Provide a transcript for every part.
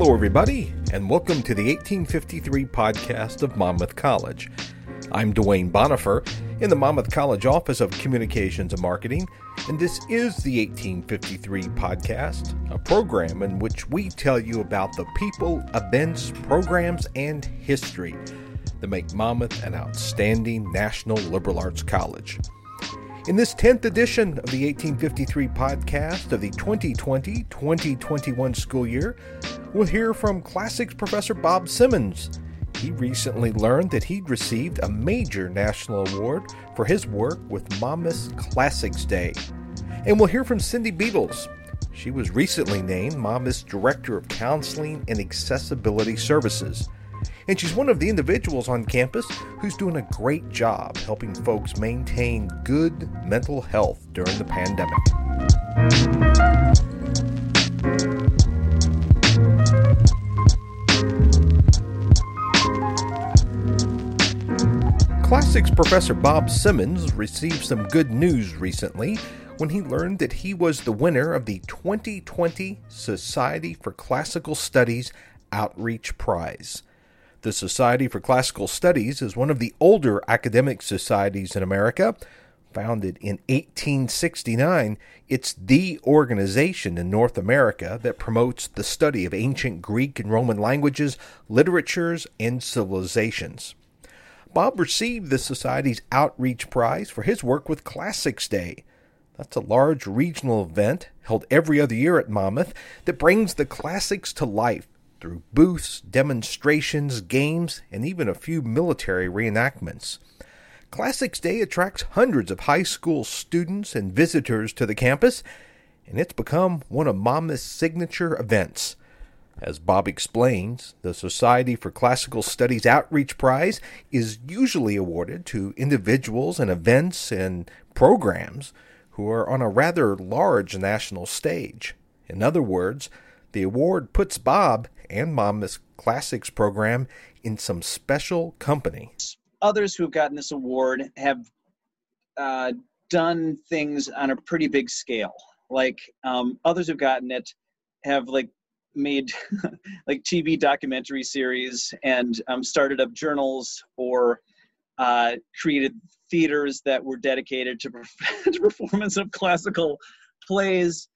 Hello, everybody, and welcome to the 1853 podcast of Monmouth College. I'm Duane Bonifer in the Monmouth College Office of Communications and Marketing, and this is the 1853 podcast, a program in which we tell you about the people, events, programs, and history that make Monmouth an outstanding national liberal arts college. In this 10th edition of the 1853 podcast of the 2020 2021 school year, we'll hear from classics professor Bob Simmons. He recently learned that he'd received a major national award for his work with Monmouth's Classics Day. And we'll hear from Cindy Beadles. She was recently named Monmouth's Director of Counseling and Accessibility Services and she's one of the individuals on campus who's doing a great job helping folks maintain good mental health during the pandemic. Classics professor Bob Simmons received some good news recently when he learned that he was the winner of the 2020 Society for Classical Studies Outreach Prize. The Society for Classical Studies is one of the older academic societies in America. Founded in 1869, it's the organization in North America that promotes the study of ancient Greek and Roman languages, literatures, and civilizations. Bob received the Society's Outreach Prize for his work with Classics Day. That's a large regional event held every other year at Monmouth that brings the classics to life through booths, demonstrations, games, and even a few military reenactments. Classics Day attracts hundreds of high school students and visitors to the campus, and it's become one of Monmouth's signature events. As Bob explains, the Society for Classical Studies Outreach Prize is usually awarded to individuals and events and programs who are on a rather large national stage. In other words, the award puts Bob and Monmouth's Classics program in some special company. Others who have gotten this award have uh, done things on a pretty big scale. Like um, others who've gotten it have like made like TV documentary series and um, started up journals or uh, created theaters that were dedicated to, to performance of classical plays.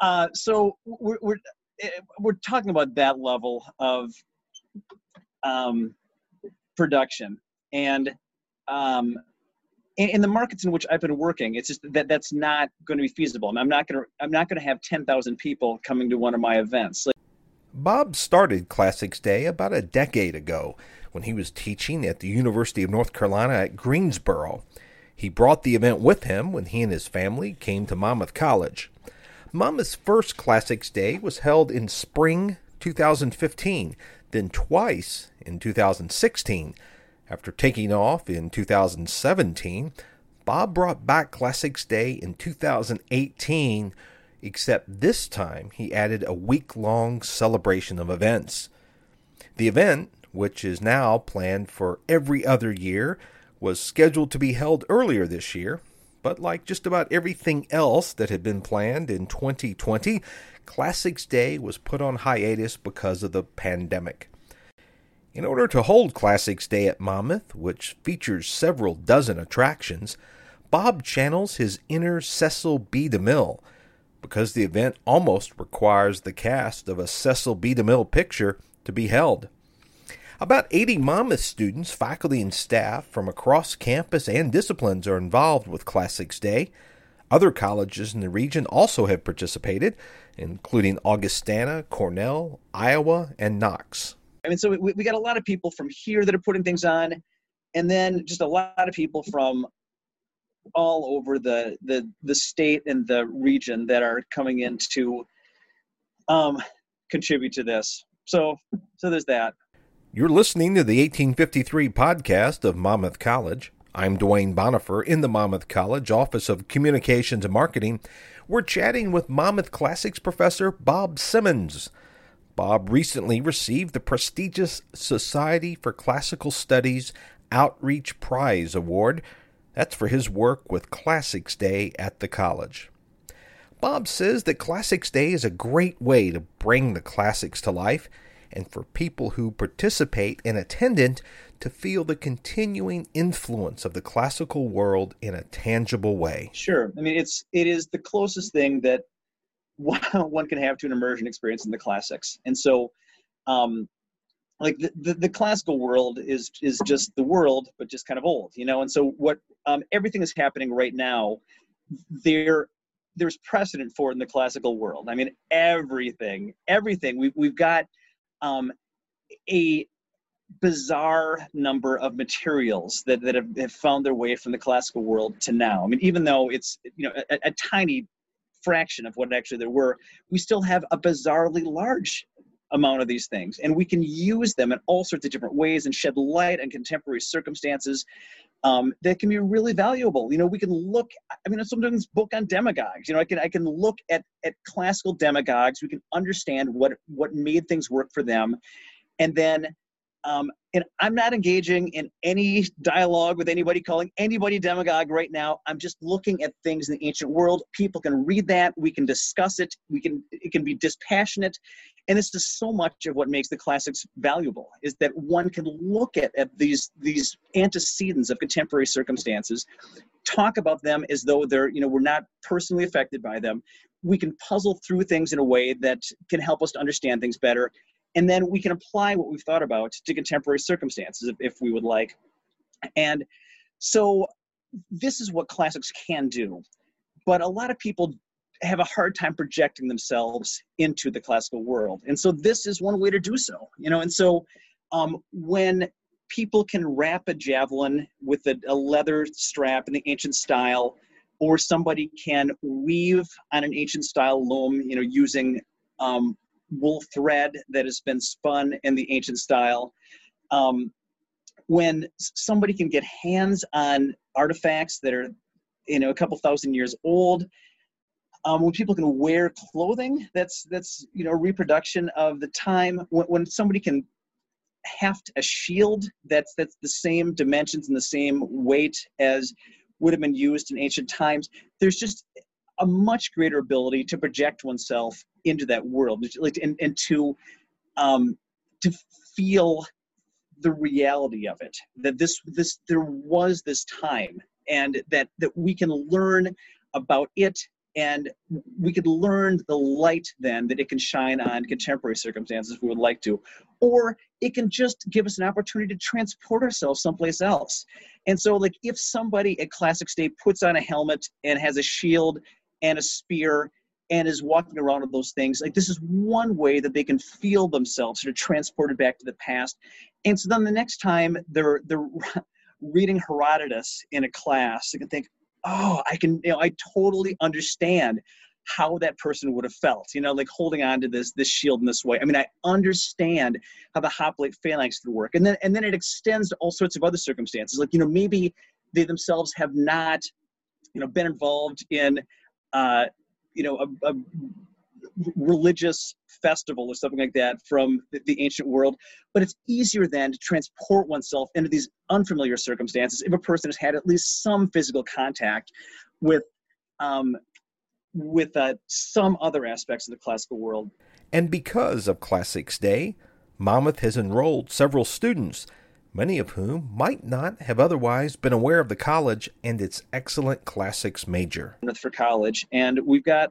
Uh, so we're, we're, Eh, we're talking about that level of um, production and um, in, in, the markets in which I've been working, it's just that that's not going to be feasible. I'm not going to I'm not going to have 10,000 people coming to one of my events. Like, Bob started Classics Day about a decade ago when he was teaching at the University of North Carolina at Greensboro. He brought the event with him when he and his family came to Monmouth College. Monmouth's first Classics Day was held in spring 2015, then twice in 2016. After taking off in 2017, Bob brought back Classics Day in 2018, except this time he added a week long celebration of events. The event, which is now planned for every other year, was scheduled to be held earlier this year, but like just about everything else that had been planned in 2020, Classics Day was put on hiatus because of the pandemic. In order to hold Classics Day at Monmouth, which features several dozen attractions, Bob channels his inner Cecil B. DeMille because the event almost requires the cast of a Cecil B. DeMille picture to be held. About 80 Monmouth students, faculty, and staff from across campus and disciplines are involved with Classics Day. Other colleges in the region also have participated, including Augustana, Cornell, Iowa, and Knox. I mean, so we, we got a lot of people from here that are putting things on, and then just a lot of people from all over the the, the state and the region that are coming in to um, contribute to this. So, so there's that. You're listening to the 1853 podcast of Monmouth College. I'm Duane Bonifer in the Monmouth College Office of Communications and Marketing. We're chatting with Monmouth Classics professor Bob Simmons. Bob recently received the prestigious Society for Classical Studies Outreach Prize Award. That's for his work with Classics Day at the college. Bob says that Classics Day is a great way to bring the classics to life and for people who participate and attend it to feel the continuing influence of the classical world in a tangible way. Sure. I mean, it's it is the closest thing that one can have to an immersion experience in the classics. And so, um, like the, the, the, classical world is is just the world, but just kind of old, you know. And so, what um, everything is happening right now, there there's precedent for it in the classical world. I mean, everything, everything. We've we've got um, a bizarre number of materials that, that have, have, found their way from the classical world to now. I mean, even though it's you know a, a tiny fraction of what actually there were, we still have a bizarrely large amount of these things. And we can use them in all sorts of different ways and shed light on contemporary circumstances um, that can be really valuable. You know we can look i mean sometimes book on demagogues. You know i can i can look at at classical demagogues. We can understand what what made things work for them. And then um, and I'm not engaging in any dialogue with anybody, calling anybody demagogue right now. I'm just looking at things in the ancient world. People can read that. We can discuss it. We can. It can be dispassionate, and this is so much of what makes the classics valuable. Is that one can look at, at these these antecedents of contemporary circumstances, talk about them as though they're you know we're not personally affected by them. We can puzzle through things in a way that can help us to understand things better and then we can apply what we've thought about to contemporary circumstances if, if we would like. And so this is what classics can do but a lot of people have a hard time projecting themselves into the classical world. And so this is one way to do so you know and so um, when people can wrap a javelin with a, a leather strap in the ancient style or somebody can weave on an ancient style loom you know using um, wool thread that has been spun in the ancient style. Um, when somebody can get hands on artifacts that are, you know, a couple thousand years old, um, when people can wear clothing that's that's you know reproduction of the time when, when somebody can heft a shield that's that's the same dimensions and the same weight as would have been used in ancient times there's just a much greater ability to project oneself into that world and, and to um, to feel the reality of it that this this there was this time and that that we can learn about it and we could learn the light then that it can shine on contemporary circumstances if we would like to or it can just give us an opportunity to transport ourselves someplace else. And so like if somebody at Classics Day puts on a helmet and has a shield and a spear and is walking around with those things. Like this is one way that they can feel themselves sort of transported back to the past. And so then the next time they're they're reading Herodotus in a class, they can think, oh, I can, you know, I totally understand how that person would have felt, you know, like holding on to this this shield in this way. I mean, I understand how the hoplite phalanx would work. And then and then it extends to all sorts of other circumstances. Like, you know, maybe they themselves have not, you know, been involved in uh, you know, a, a, religious festival or something like that from the, ancient world. But it's easier then to transport oneself into these unfamiliar circumstances if a person has had at least some physical contact with um, with uh, some other aspects of the classical world. And because of Classics Day, Monmouth has enrolled several students many of whom might not have otherwise been aware of the college and its excellent classics major. For college, and we've got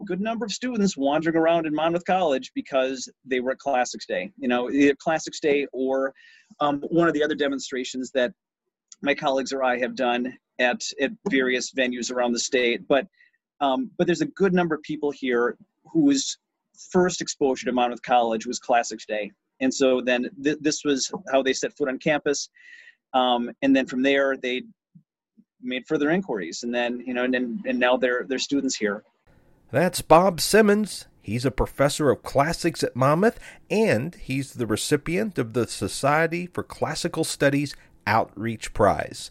a good number of students wandering around in Monmouth College because they were at Classics Day. You know, either Classics Day or um, one of the other demonstrations that my colleagues or I have done at at various venues around the state. But um, but there's a good number of people here whose first exposure to Monmouth College was Classics Day, and so then th- this was how they set foot on campus. Um, and then from there, they made further inquiries, and then you know, and and now they're they're students here. That's Bob Simmons. He's a professor of classics at Monmouth, and he's the recipient of the Society for Classical Studies Outreach Prize.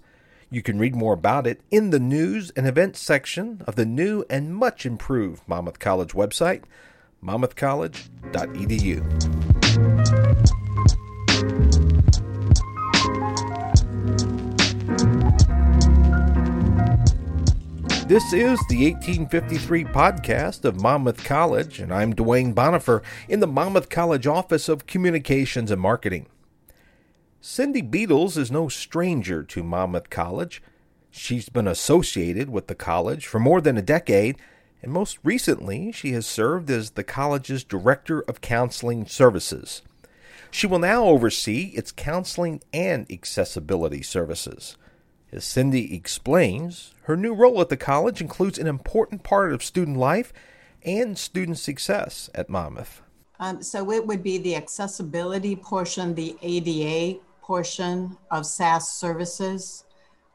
You can read more about it in the news and events section of the new and much improved Monmouth College website, monmouthcollege.edu. This is the 1853 podcast of Monmouth College, and I'm Duane Bonifer in the Monmouth College Office of Communications and Marketing. Cindy Beadles is no stranger to Monmouth College. She's been associated with the college for more than a decade, and most recently, she has served as the college's Director of Counseling Services. She will now oversee its counseling and accessibility services. As Cindy explains, her new role at the college includes an important part of student life and student success at Monmouth. Um, so it would be the accessibility portion, the ADA portion of SAS services.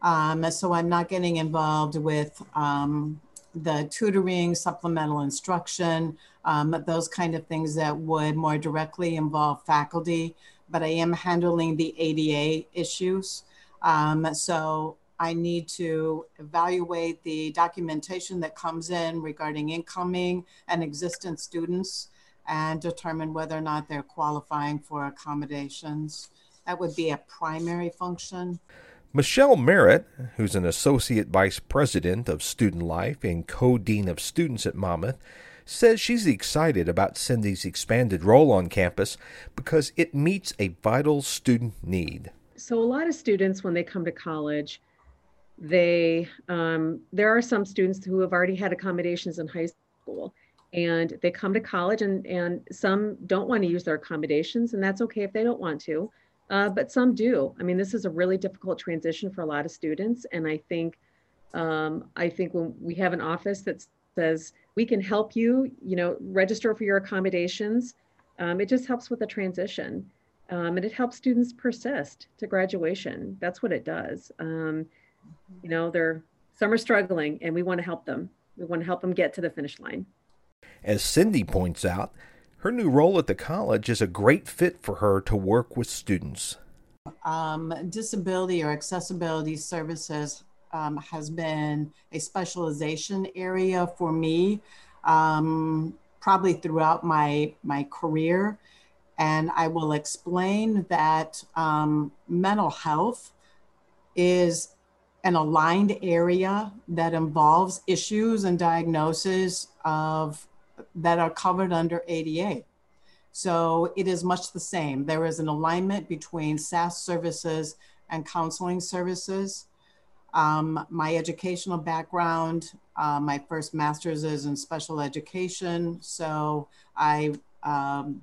Um, so I'm not getting involved with um, the tutoring, supplemental instruction, um, those kind of things that would more directly involve faculty, but I am handling the ADA issues. Um, so I need to evaluate the documentation that comes in regarding incoming and existing students and determine whether or not they're qualifying for accommodations. That would be a primary function. Michelle Merritt, who's an Associate Vice President of Student Life and Co Dean of Students at Monmouth, says she's excited about Cindy's expanded role on campus because it meets a vital student need so a lot of students when they come to college they um, there are some students who have already had accommodations in high school and they come to college and and some don't want to use their accommodations and that's okay if they don't want to uh, but some do. I mean this is a really difficult transition for a lot of students and i think um, i think when we have an office that says we can help you you know register for your accommodations um, it just helps with the transition um, and it helps students persist to graduation. That's what it does. Um, you know, they're some are struggling, and we want to help them. We want to help them get to the finish line. As Cindy points out, her new role at the college is a great fit for her to work with students. Um, disability or accessibility services um, has been a specialization area for me um, probably throughout my my career and I will explain that um, mental health is an aligned area that involves issues and diagnoses of that are covered under ADA. So it is much the same. There is an alignment between SAS services and counseling services. Um, my educational background, uh, my first master's is in special education. So I um,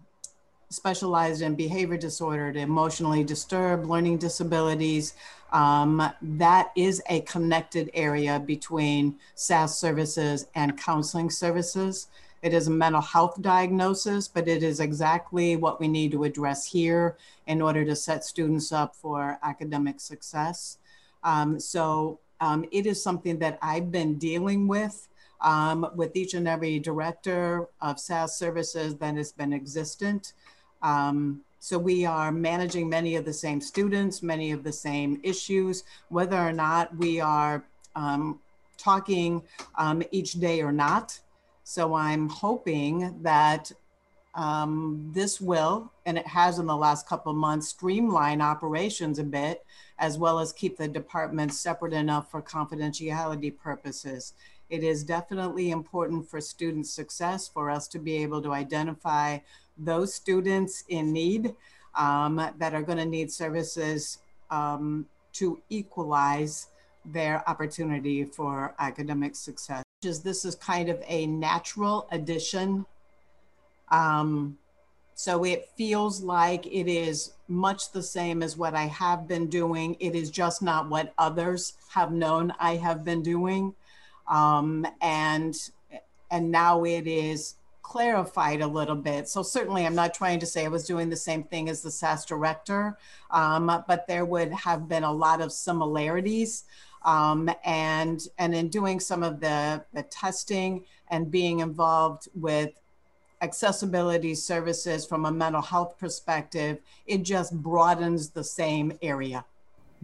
specialized in behavior disordered, emotionally disturbed, learning disabilities. Um, that is a connected area between SAS services and counseling services. It is a mental health diagnosis, but it is exactly what we need to address here in order to set students up for academic success. Um, so um, it is something that I've been dealing with um, with each and every director of SAS services that has been existent. Um, so we are managing many of the same students, many of the same issues, whether or not we are um, talking um, each day or not. So I'm hoping that um, this will, and it has in the last couple months, streamline operations a bit, as well as keep the departments separate enough for confidentiality purposes. It is definitely important for student success for us to be able to identify those students in need um, that are going to need services um, to equalize their opportunity for academic success. This is kind of a natural addition. Um, so it feels like it is much the same as what I have been doing. It is just not what others have known I have been doing. Um, and and now it is clarified a little bit. So certainly I'm not trying to say I was doing the same thing as the SAS director, um, but there would have been a lot of similarities. Um, and, and in doing some of the, the testing and being involved with accessibility services from a mental health perspective, it just broadens the same area.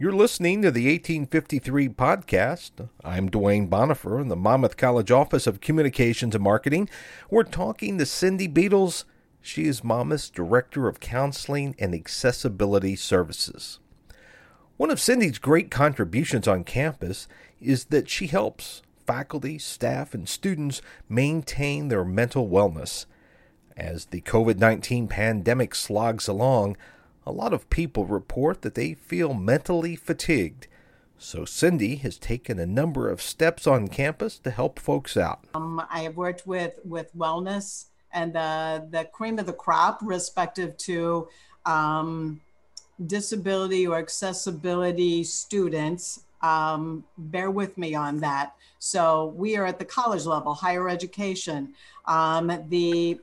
You're listening to the 1853 podcast. I'm Duane Bonifer in the Monmouth College Office of Communications and Marketing. We're talking to Cindy Beadles. She is Monmouth's Director of Counseling and Accessibility Services. One of Cindy's great contributions on campus is that she helps faculty, staff, and students maintain their mental wellness. As the COVID 19 pandemic slogs along, a lot of people report that they feel mentally fatigued. So, Cindy has taken a number of steps on campus to help folks out. Um, I have worked with, with wellness and the, the cream of the crop, respective to um, disability or accessibility students. Um, bear with me on that. So, we are at the college level, higher education. Um, the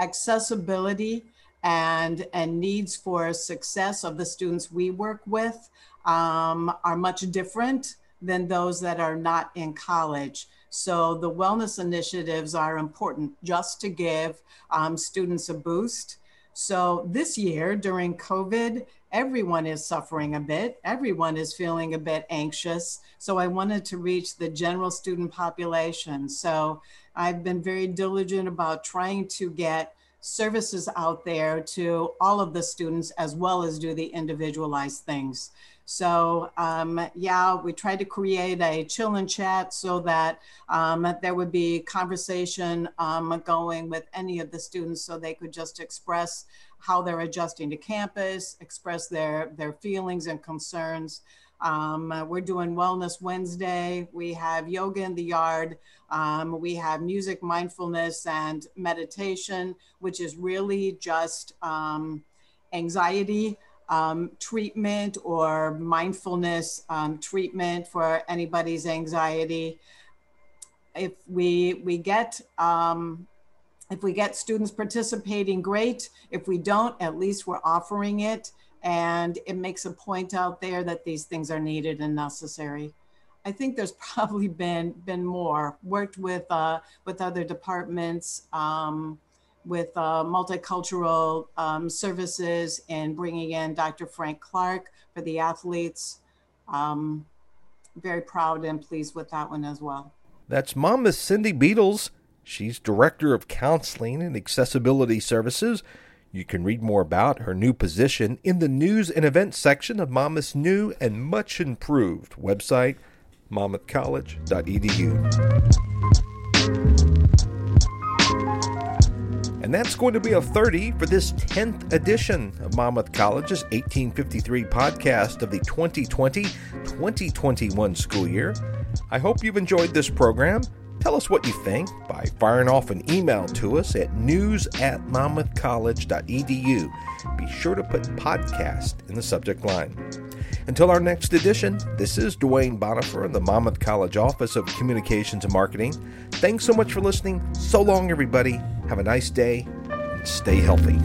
accessibility and, and needs for success of the students we work with um, are much different than those that are not in college. So the wellness initiatives are important just to give um, students a boost. So this year during COVID, everyone is suffering a bit. Everyone is feeling a bit anxious. So I wanted to reach the general student population. So I've been very diligent about trying to get services out there to all of the students as well as do the individualized things. So um, yeah, we tried to create a chill and chat so that um, there would be conversation um, going with any of the students so they could just express how they're adjusting to campus, express their, their feelings and concerns. Um, we're doing Wellness Wednesday. We have yoga in the yard. Um, we have music, mindfulness, and meditation, which is really just um, anxiety um, treatment or mindfulness um, treatment for anybody's anxiety. If we we get um, if we get students participating, great. If we don't, at least we're offering it and it makes a point out there that these things are needed and necessary. I think there's probably been been more worked with uh, with other departments, um, with uh, multicultural um, services, and bringing in Dr. Frank Clark for the athletes. Um, very proud and pleased with that one as well. That's Mama Cindy Beadles. She's Director of Counseling and Accessibility Services you can read more about her new position in the news and events section of Monmouth's new and much improved website, monmouthcollege.edu. And that's going to be a 30 for this 10th edition of Monmouth College's 1853 podcast of the 2020 2021 school year. I hope you've enjoyed this program. Tell us what you think by firing off an email to us at news at monmouthcollege.edu. Be sure to put podcast in the subject line. Until our next edition, this is Duane Bonifer in the Monmouth College Office of Communications and Marketing. Thanks so much for listening. So long, everybody. Have a nice day and stay healthy.